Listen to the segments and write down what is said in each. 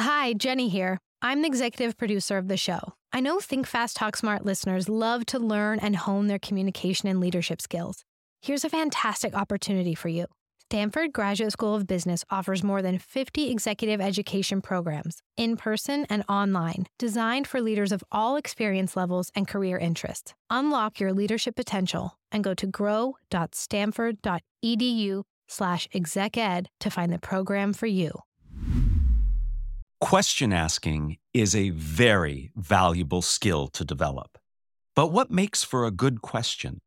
Hi, Jenny here. I'm the executive producer of the show. I know Think Fast, Talk Smart listeners love to learn and hone their communication and leadership skills. Here's a fantastic opportunity for you. Stanford Graduate School of Business offers more than 50 executive education programs, in person and online, designed for leaders of all experience levels and career interests. Unlock your leadership potential and go to grow.stanford.edu slash execed to find the program for you. Question asking is a very valuable skill to develop. But what makes for a good question?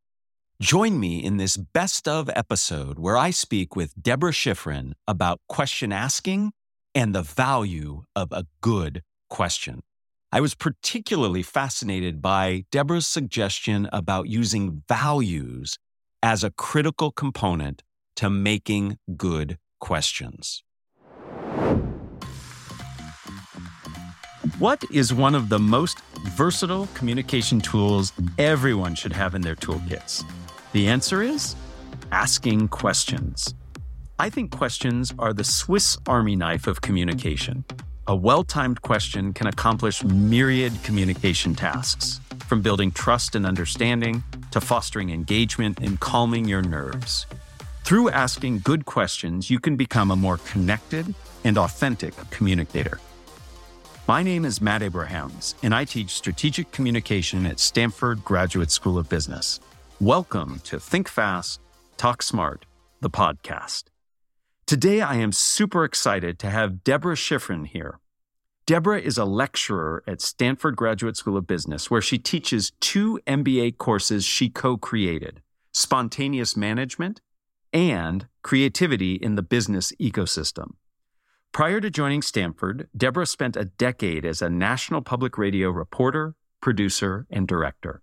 Join me in this best of episode where I speak with Debra Schifrin about question asking and the value of a good question. I was particularly fascinated by Debra's suggestion about using values as a critical component to making good questions. What is one of the most versatile communication tools everyone should have in their toolkits? The answer is asking questions. I think questions are the Swiss army knife of communication. A well timed question can accomplish myriad communication tasks, from building trust and understanding to fostering engagement and calming your nerves. Through asking good questions, you can become a more connected and authentic communicator. My name is Matt Abrahams, and I teach strategic communication at Stanford Graduate School of Business. Welcome to Think Fast, Talk Smart, the podcast. Today, I am super excited to have Debra Schifrin here. Debra is a lecturer at Stanford Graduate School of Business, where she teaches two MBA courses she co created spontaneous management and creativity in the business ecosystem. Prior to joining Stanford, Debra spent a decade as a national public radio reporter, producer, and director.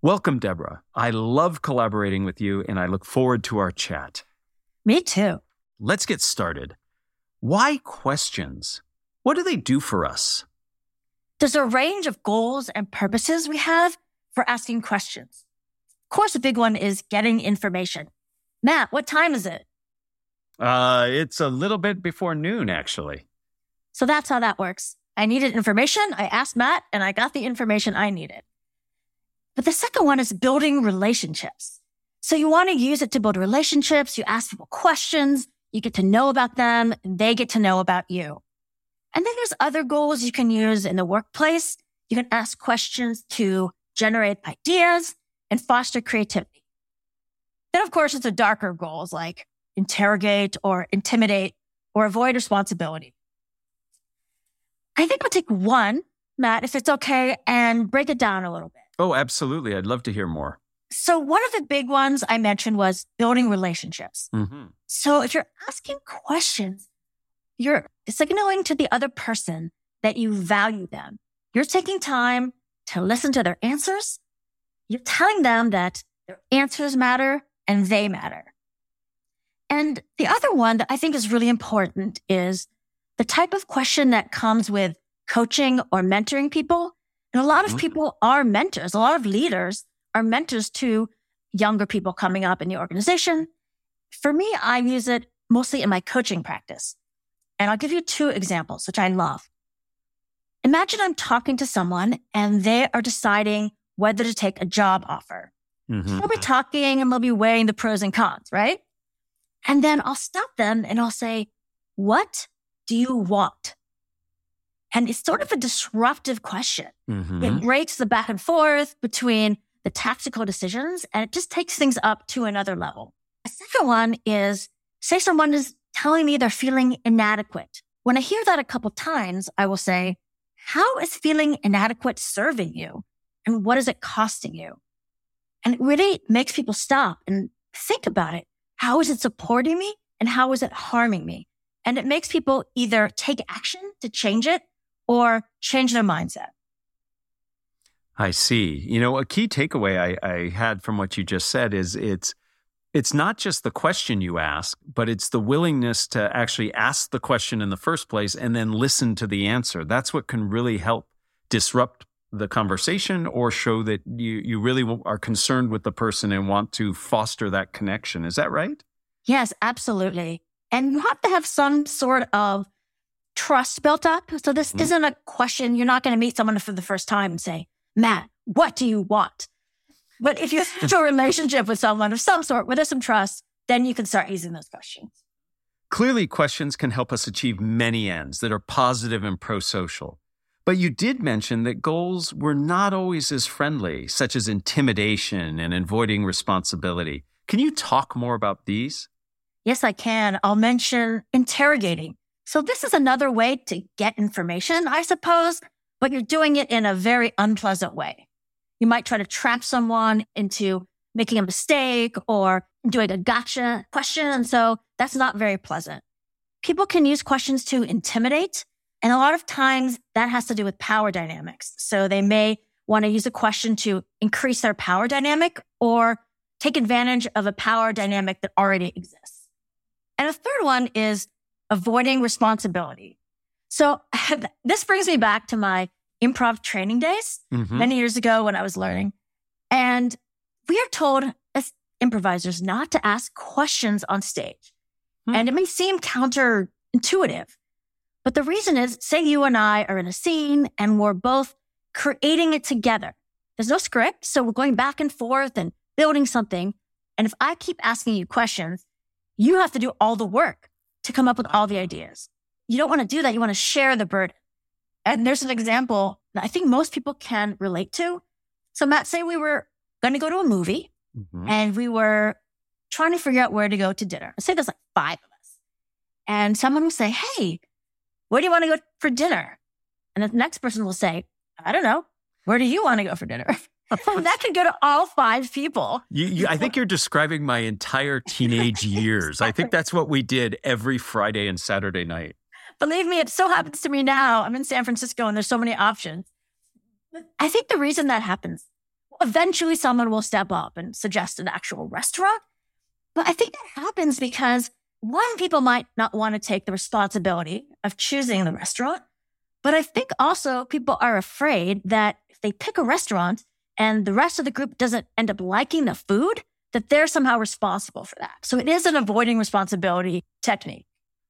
Welcome, Debra. I love collaborating with you and I look forward to our chat. Me too. Let's get started. Why questions? What do they do for us? There's a range of goals and purposes we have for asking questions. Of course, a big one is getting information. Matt, what time is it? Uh, it's a little bit before noon, actually. So that's how that works. I needed information. I asked Matt and I got the information I needed. But the second one is building relationships. So you want to use it to build relationships. You ask people questions. You get to know about them they get to know about you. And then there's other goals you can use in the workplace. You can ask questions to generate ideas and foster creativity. Then, of course, it's the darker goals like interrogate or intimidate or avoid responsibility. I think I'll take one, Matt, if it's okay, and break it down a little bit. Oh, absolutely. I'd love to hear more. So, one of the big ones I mentioned was building relationships. Mm-hmm. So, if you're asking questions, you're signaling to the other person that you value them. You're taking time to listen to their answers. You're telling them that their answers matter and they matter. And the other one that I think is really important is the type of question that comes with coaching or mentoring people. And a lot of mm-hmm. people are mentors. A lot of leaders are mentors to younger people coming up in the organization. For me, I use it mostly in my coaching practice. And I'll give you two examples, which I love. Imagine I'm talking to someone and they are deciding whether to take a job offer. Mm-hmm. They'll be talking and they'll be weighing the pros and cons, right? And then I'll stop them and I'll say, what do you want? And it's sort of a disruptive question. Mm-hmm. It breaks the back and forth between the tactical decisions and it just takes things up to another level. A second one is say someone is telling me they're feeling inadequate. When I hear that a couple times, I will say, how is feeling inadequate serving you? And what is it costing you? And it really makes people stop and think about it. How is it supporting me? And how is it harming me? And it makes people either take action to change it or change their mindset. I see. You know, a key takeaway I, I had from what you just said is it's it's not just the question you ask, but it's the willingness to actually ask the question in the first place and then listen to the answer. That's what can really help disrupt the conversation or show that you, you really are concerned with the person and want to foster that connection. Is that right? Yes, absolutely. And you have to have some sort of trust built up. So this mm-hmm. isn't a question. You're not going to meet someone for the first time and say, Matt, what do you want? But if you have a relationship with someone of some sort where there's some trust, then you can start using those questions. Clearly, questions can help us achieve many ends that are positive and pro social. But you did mention that goals were not always as friendly, such as intimidation and avoiding responsibility. Can you talk more about these? Yes, I can. I'll mention interrogating. So, this is another way to get information, I suppose, but you're doing it in a very unpleasant way. You might try to trap someone into making a mistake or doing a gotcha question. And so that's not very pleasant. People can use questions to intimidate and a lot of times that has to do with power dynamics. So they may want to use a question to increase their power dynamic or take advantage of a power dynamic that already exists. And a third one is avoiding responsibility. So this brings me back to my improv training days mm-hmm. many years ago when I was learning. And we are told as improvisers not to ask questions on stage. Hmm. And it may seem counterintuitive, but the reason is, say you and I are in a scene and we're both creating it together. There's no script. So we're going back and forth and building something. And if I keep asking you questions, you have to do all the work to come up with all the ideas. You don't want to do that. You want to share the burden. And there's an example that I think most people can relate to. So Matt, say we were going to go to a movie mm-hmm. and we were trying to figure out where to go to dinner. Say there's like five of us. And someone will say, Hey, where do you want to go for dinner? And the next person will say, I don't know. Where do you want to go for dinner? that could go to all five people. You, you, I think you're describing my entire teenage years. I think that's what we did every Friday and Saturday night. Believe me, it so happens to me now. I'm in San Francisco and there's so many options. I think the reason that happens, eventually someone will step up and suggest an actual restaurant. But I think that happens because one, people might not want to take the responsibility of choosing the restaurant. But I think also people are afraid that if they pick a restaurant and the rest of the group doesn't end up liking the food, that they're somehow responsible for that. So it is an avoiding responsibility technique.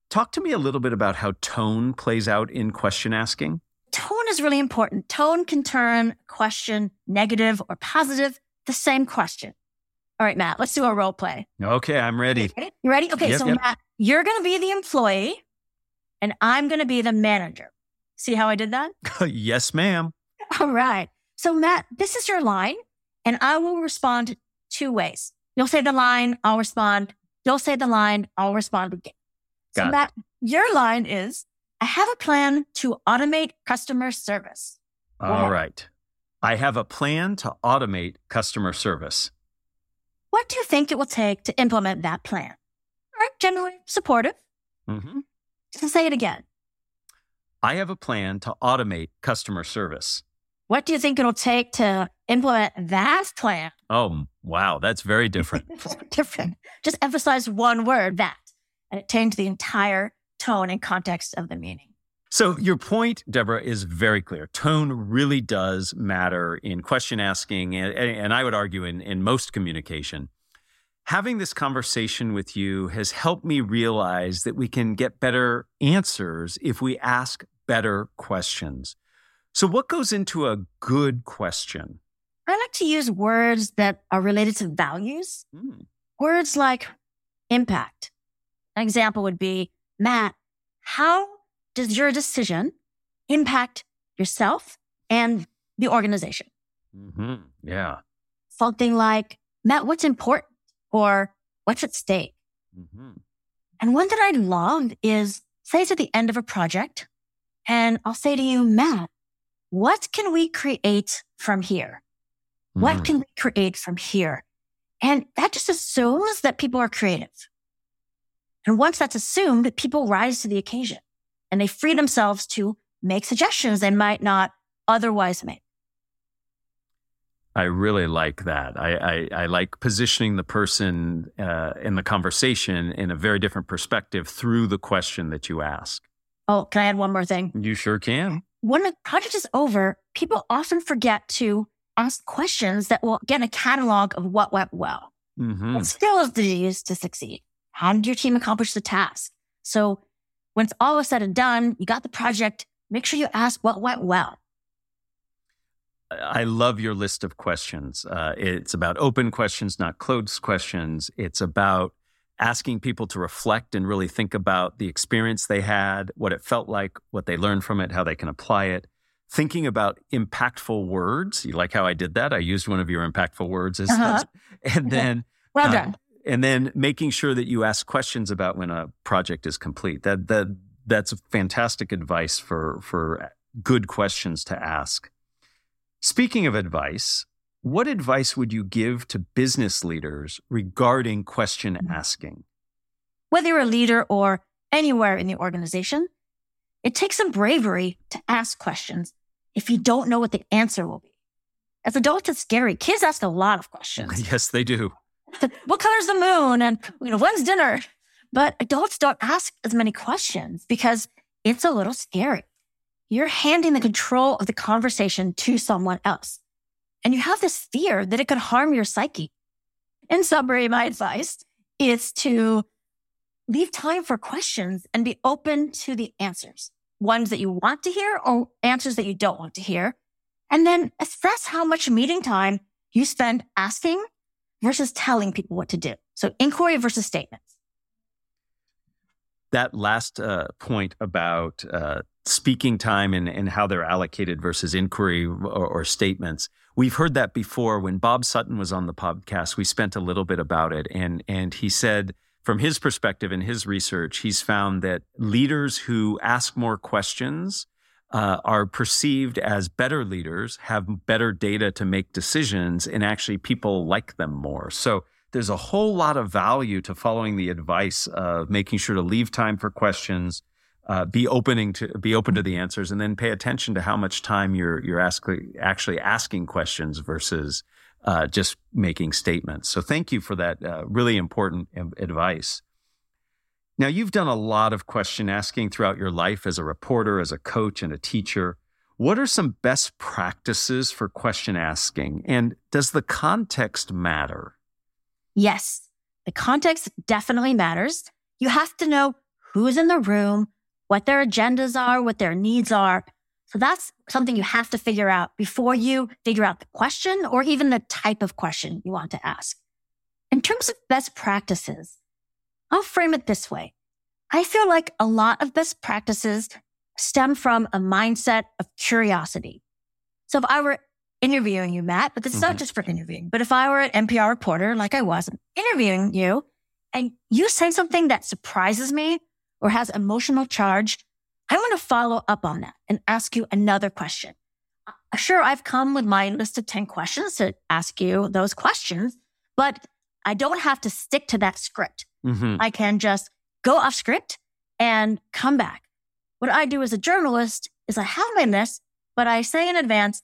Talk to me a little bit about how tone plays out in question asking. Tone is really important. Tone can turn question negative or positive, the same question. All right, Matt, let's do a role play. Okay, I'm ready. You ready? Okay, yep, so yep. Matt, you're going to be the employee and I'm going to be the manager. See how I did that? yes, ma'am. All right. So, Matt, this is your line, and I will respond two ways. You'll say the line, I'll respond. You'll say the line, I'll respond again. Got so, it. Matt, your line is I have a plan to automate customer service. All right. I have a plan to automate customer service. What do you think it will take to implement that plan? All right, generally supportive. Mm-hmm. Just say it again. I have a plan to automate customer service. What do you think it'll take to implement that plan? Oh, wow. That's very different. different. Just emphasize one word, that, and it changed the entire tone and context of the meaning. So, your point, Debra, is very clear. Tone really does matter in question asking, and, and, I would argue in, in most communication. Having this conversation with you has helped me realize that we can get better answers if we ask better questions. So, what goes into a good question? I like to use words that are related to values. Mm. Words like impact. An example would be Matt, how does your decision impact yourself and the organization? Mm-hmm. Yeah. Something like, Matt, what's important or what's at stake? Mm-hmm. And one that I love is say it's at the end of a project and I'll say to you, Matt, what can we create from here? Mm-hmm. What can we create from here? And that just assumes that people are creative. And once that's assumed, people rise to the occasion and they free themselves to make suggestions they might not otherwise make. I really like that. I, I, I like positioning the person uh, in the conversation in a very different perspective through the question that you ask. Oh, can I add one more thing? You sure can. When the project is over, people often forget to ask questions that will get a catalog of what went well. Mm-hmm. What skills did you use to succeed? How did your team accomplish the task? So when it's all said and done, you got the project, make sure you ask what went well. I love your list of questions. Uh, it's about open questions, not closed questions. It's about asking people to reflect and really think about the experience they had, what it felt like, what they learned from it, how they can apply it. Thinking about impactful words. You like how I did that? I used one of your impactful words. As, uh-huh. and then, well uh, done. Uh, and then making sure that you ask questions about when a project is complete. That that that's fantastic advice for for good questions to ask. Speaking of advice, what advice would you give to business leaders regarding question mm-hmm. asking? Whether you're a leader or anywhere in the organization, it takes some bravery to ask questions if you don't know what the answer will be. As adults, it's scary. Kids ask a lot of questions. Yes, they do. What color's the moon? And you know, when's dinner? But adults don't ask as many questions because it's a little scary. You're handing the control of the conversation to someone else. And you have this fear that it could harm your psyche. In summary, my advice is to leave time for questions and be open to the answers, ones that you want to hear or answers that you don't want to hear. And then express how much meeting time you spend asking versus telling people what to do. So inquiry versus statements. That last uh, point about uh, speaking time and, and how they're allocated versus inquiry or, or statements. We've heard that before. When Bob Sutton was on the podcast, we spent a little bit about it. And, and he said, from his perspective and his research, he's found that leaders who ask more questions uh, are perceived as better leaders, have better data to make decisions, and actually people like them more. So there's a whole lot of value to following the advice of making sure to leave time for questions, uh, be opening to be open to the answers, and then pay attention to how much time you're you're asking actually asking questions versus uh, just making statements. So thank you for that uh, really important advice. Now you've done a lot of question asking throughout your life as a reporter, as a coach, and a teacher. What are some best practices for question asking, and does the context matter? Yes, the context definitely matters. You have to know who's in the room, what their agendas are, what their needs are. So that's something you have to figure out before you figure out the question or even the type of question you want to ask. In terms of best practices, I'll frame it this way. I feel like a lot of best practices stem from a mindset of curiosity. So if I were interviewing you, Matt, but this is mm-hmm. not just for interviewing, but if I were an NPR reporter like I was interviewing you and you say something that surprises me or has emotional charge, I want to follow up on that and ask you another question. Uh, sure, I've come with my list of 10 questions to ask you those questions, but I don't have to stick to that script. Mm-hmm. I can just go off script and come back. What I do as a journalist is I have my list, but I say in advance,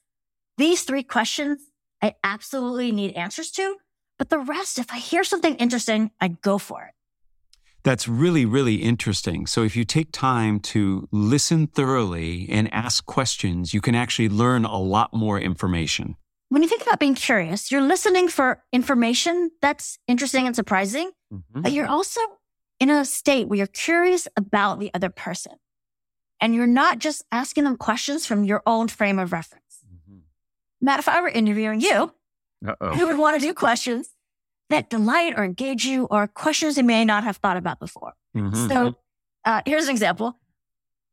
these three questions I absolutely need answers to. But the rest, if I hear something interesting, I go for it. That's really, really interesting. So, if you take time to listen thoroughly and ask questions, you can actually learn a lot more information. When you think about being curious, you're listening for information that's interesting and surprising, mm-hmm. but you're also in a state where you're curious about the other person. And you're not just asking them questions from your own frame of reference. Mm-hmm. Matt, if I were interviewing you, Uh-oh. I would want to do questions that delight or engage you or questions you may not have thought about before. Mm-hmm. So uh, here's an example.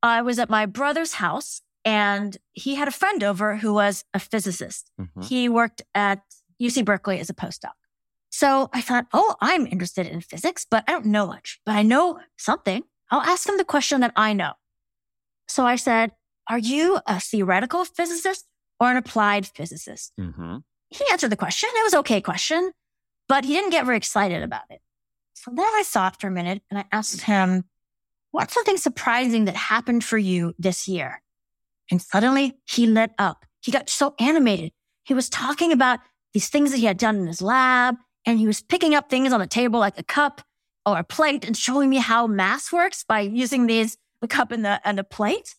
I was at my brother's house and he had a friend over who was a physicist. Mm-hmm. He worked at UC Berkeley as a postdoc. So I thought, oh, I'm interested in physics, but I don't know much, but I know something. I'll ask him the question that I know. So I said, are you a theoretical physicist or an applied physicist? Mm-hmm. He answered the question. It was okay question but he didn't get very excited about it. So then I thought for a minute and I asked him, what's something surprising that happened for you this year? And suddenly he lit up. He got so animated. He was talking about these things that he had done in his lab and he was picking up things on the table like a cup or a plate and showing me how math works by using these, the cup and the, and the plate.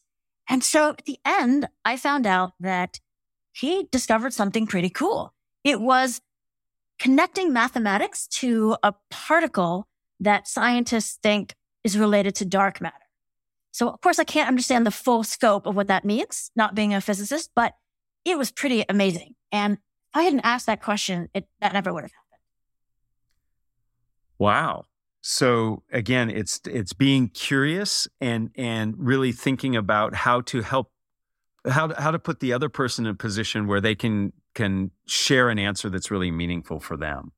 And so at the end, I found out that he discovered something pretty cool. It was connecting mathematics to a particle that scientists think is related to dark matter. So of course I can't understand the full scope of what that means, not being a physicist, but it was pretty amazing. And if I hadn't asked that question, it, that never would have happened. Wow. So again, it's it's being curious and and really thinking about how to help how to, how to put the other person in a position where they can can share an answer that's really meaningful for them.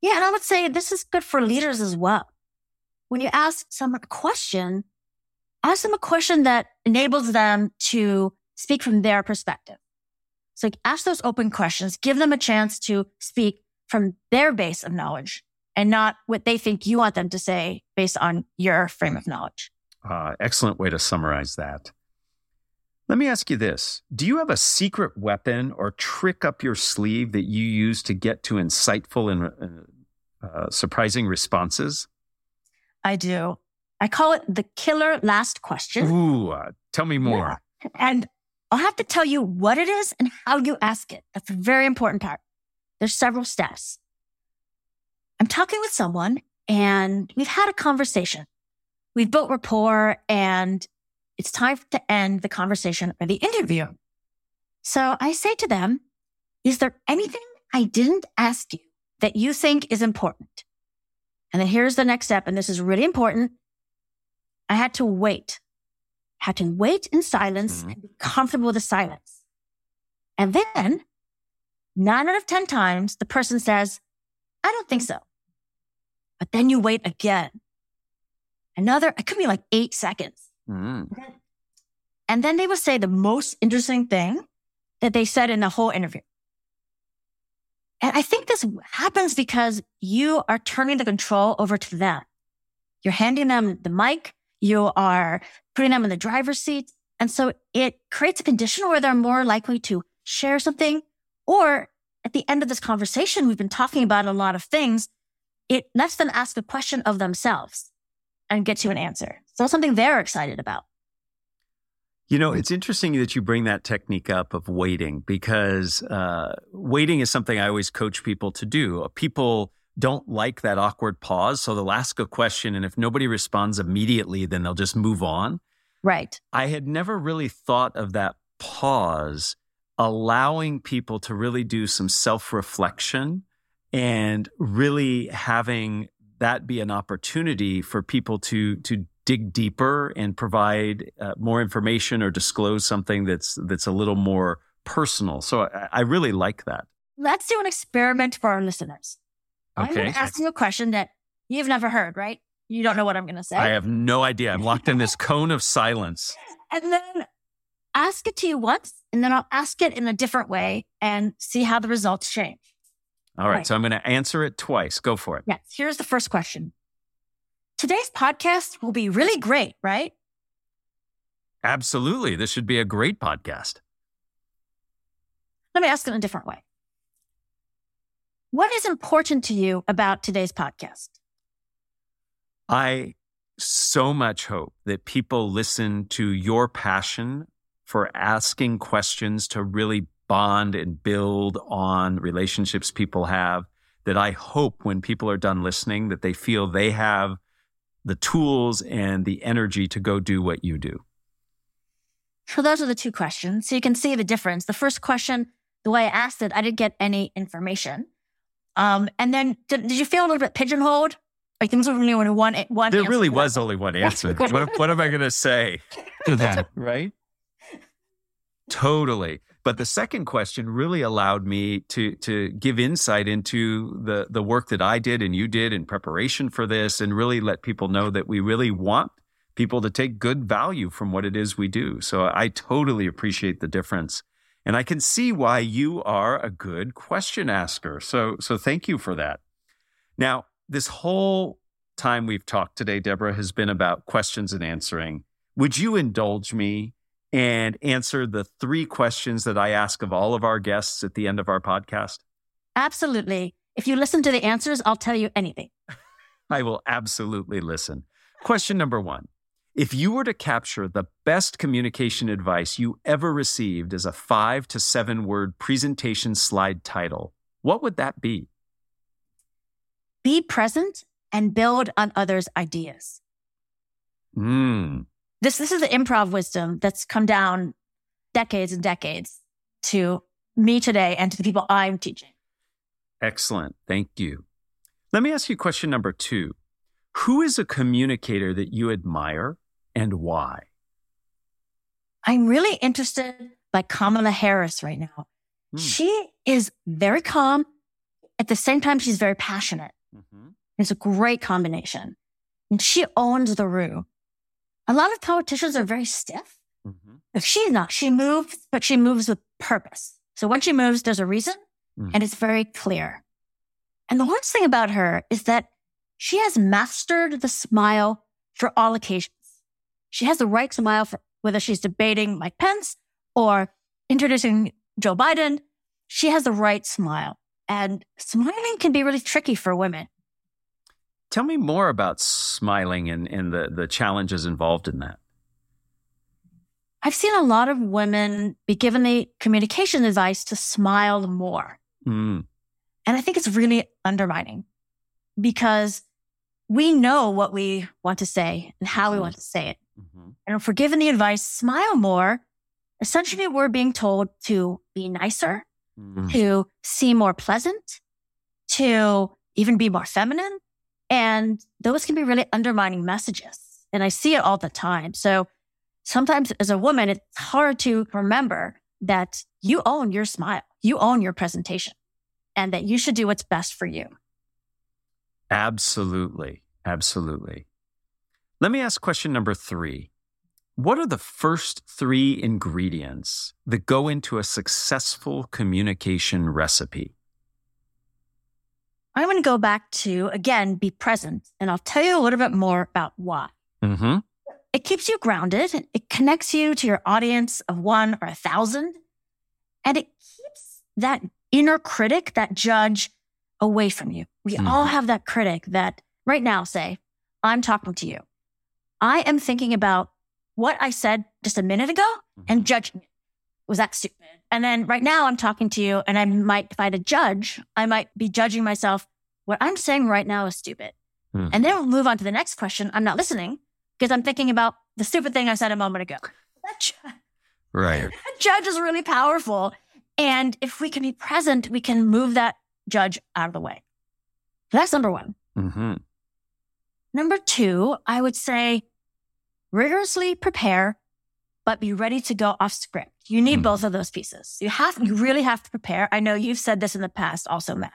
Yeah, and I would say this is good for leaders as well. When you ask someone a question, ask them a question that enables them to speak from their perspective. So ask those open questions, give them a chance to speak from their base of knowledge and not what they think you want them to say based on your frame of knowledge. Uh, excellent way to summarize that. Let me ask you this Do you have a secret weapon or trick up your sleeve that you use to get to insightful and uh, uh, surprising responses? I do. I call it the killer last question. Ooh, uh, tell me more. Yeah. And I'll have to tell you what it is and how you ask it. That's a very important part. There's several steps. I'm talking with someone and we've had a conversation. We've built rapport and it's time to end the conversation or the interview. So I say to them, is there anything I didn't ask you that you think is important? And then here's the next step. And this is really important. I had to wait, I had to wait in silence mm-hmm. and be comfortable with the silence. And then nine out of 10 times the person says, I don't think so. But then you wait again. Another, it could be like eight seconds. Mm. And then they will say the most interesting thing that they said in the whole interview. And I think this happens because you are turning the control over to them. You're handing them the mic. You are putting them in the driver's seat. And so it creates a condition where they're more likely to share something or at the end of this conversation, we've been talking about a lot of things it lets them ask a question of themselves and get to an answer. So something they're excited about. You know, it's interesting that you bring that technique up of waiting because uh, waiting is something I always coach people to do. People don't like that awkward pause. So they'll ask a question, and if nobody responds immediately, then they'll just move on. Right. I had never really thought of that pause allowing people to really do some self reflection and really having that be an opportunity for people to to dig deeper and provide uh, more information or disclose something that's that's a little more personal. So I, I really like that. Let's do an experiment for our listeners. Okay. I'm going to ask you a question that you've never heard, right? You don't know what I'm going to say. I have no idea. I'm locked in this cone of silence. And then ask it to you once, and then I'll ask it in a different way and see how the results change. All right, right. So I'm going to answer it twice. Go for it. Yes. Here's the first question. Today's podcast will be really great, right? Absolutely. This should be a great podcast. Let me ask it in a different way. What is important to you about today's podcast? I so much hope that people listen to your passion for asking questions to really bond and build on relationships people have that I hope when people are done listening that they feel they have the tools and the energy to go do what you do. So those are the two questions. So you can see the difference. The first question, the way I asked it, I didn't get any information. Um, and then did, did you feel a little bit pigeonholed? Like things were only one one. There really was only one answer. what, what am I going to say to that? Right? Totally. But the second question really allowed me to to give insight into the the work that I did and you did in preparation for this, and really let people know that we really want people to take good value from what it is we do. So I totally appreciate the difference. And I can see why you are a good question asker. So so thank you for that. Now, this whole time we've talked today, Debra, has been about questions and answering. Would you indulge me and answer the three questions that I ask of all of our guests at the end of our podcast? Absolutely. If you listen to the answers, I'll tell you anything. I will absolutely listen. Question number one If you were to capture the best communication advice you ever received as a five to seven word presentation slide title, what would that be? Be present and build on others' ideas. Hmm. This, this is the improv wisdom that's come down decades and decades to me today and to the people I'm teaching. Excellent. Thank you. Let me ask you question number two. Who is a communicator that you admire and why? I'm really interested by Kamala Harris right now. Hmm. She is very calm. At the same time, she's very passionate. Mm-hmm. It's a great combination. And she owns the room. A lot of politicians are very stiff. Mm-hmm. If she's not, she moves, but she moves with purpose. So when she moves, there's a reason mm. and it's very clear. And the worst thing about her is that she has mastered the smile for all occasions. She has the right smile for whether she's debating Mike Pence or introducing Joe Biden. She has the right smile. And smiling can be really tricky for women. Tell me more about smiling and, and the, the challenges involved in that. I've seen a lot of women be given the communication advice to smile more. Mm. And I think it's really undermining because we know what we want to say and how we want to say it. Mm-hmm. And if we're given the advice, smile more, essentially we're being told to be nicer, mm. to seem more pleasant, to even be more feminine. And those can be really undermining messages. And I see it all the time. So sometimes as a woman, it's hard to remember that you own your smile, you own your presentation, and that you should do what's best for you. Absolutely. Absolutely. Let me ask question number three. What are the first three ingredients that go into a successful communication recipe? I'm going to go back to, again, be present, and I'll tell you a little bit more about why. Mm-hmm. It keeps you grounded. It connects you to your audience of one or a thousand. And it keeps that inner critic, that judge away from you. We mm-hmm. all have that critic that right now say, I'm talking to you. I am thinking about what I said just a minute ago mm-hmm. and judging it. Was that stupid? And then right now I'm talking to you and I might, if I had a judge, I might be judging myself. What I'm saying right now is stupid. Mm. And then we'll move on to the next question. I'm not listening because I'm thinking about the stupid thing I said a moment ago. That right. That judge is really powerful. And if we can be present, we can move that judge out of the way. So that's number one. Mm-hmm. Number two, I would say rigorously prepare, but be ready to go off script. You need mm-hmm. both of those pieces. You have, you really have to prepare. I know you've said this in the past also, Matt,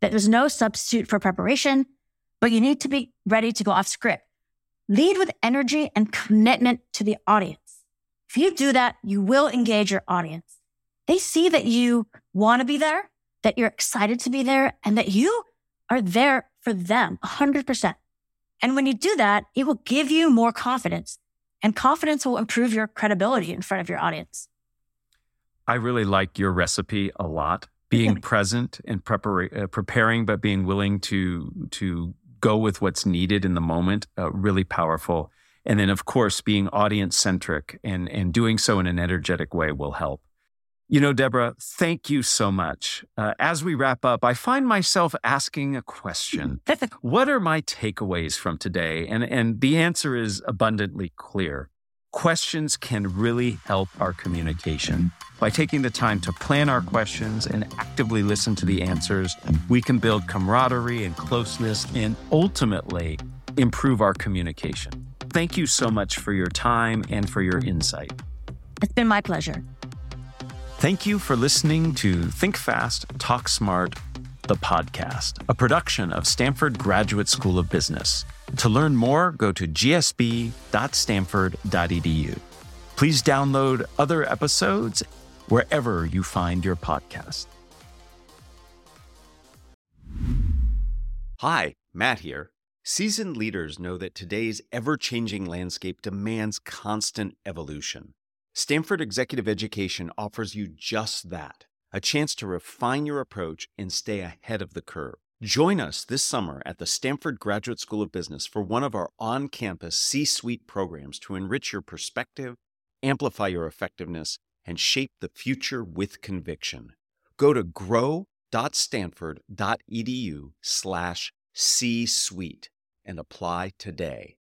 that there's no substitute for preparation, but you need to be ready to go off script. Lead with energy and commitment to the audience. If you do that, you will engage your audience. They see that you want to be there, that you're excited to be there, and that you are there for them 100%. And when you do that, it will give you more confidence and confidence will improve your credibility in front of your audience. I really like your recipe a lot. Being present and prepar- uh, preparing, but being willing to to go with what's needed in the moment, uh, really powerful. And then, of course, being audience centric and, and doing so in an energetic way will help. You know, Debra, thank you so much. Uh, as we wrap up, I find myself asking a question. what are my takeaways from today? And, and the answer is abundantly clear. Questions can really help our communication. By taking the time to plan our questions and actively listen to the answers, we can build camaraderie and closeness and ultimately improve our communication. Thank you so much for your time and for your insight. It's been my pleasure. Thank you for listening to Think Fast, Talk Smart, the podcast, a production of Stanford Graduate School of Business. To learn more, go to gsb.stanford.edu. Please download other episodes wherever you find your podcast. Hi, Matt here. Seasoned leaders know that today's ever changing landscape demands constant evolution. Stanford Executive Education offers you just that a chance to refine your approach and stay ahead of the curve. Join us this summer at the Stanford Graduate School of Business for one of our on campus C suite programs to enrich your perspective, amplify your effectiveness, and shape the future with conviction. Go to grow.stanford.edu slash C suite and apply today.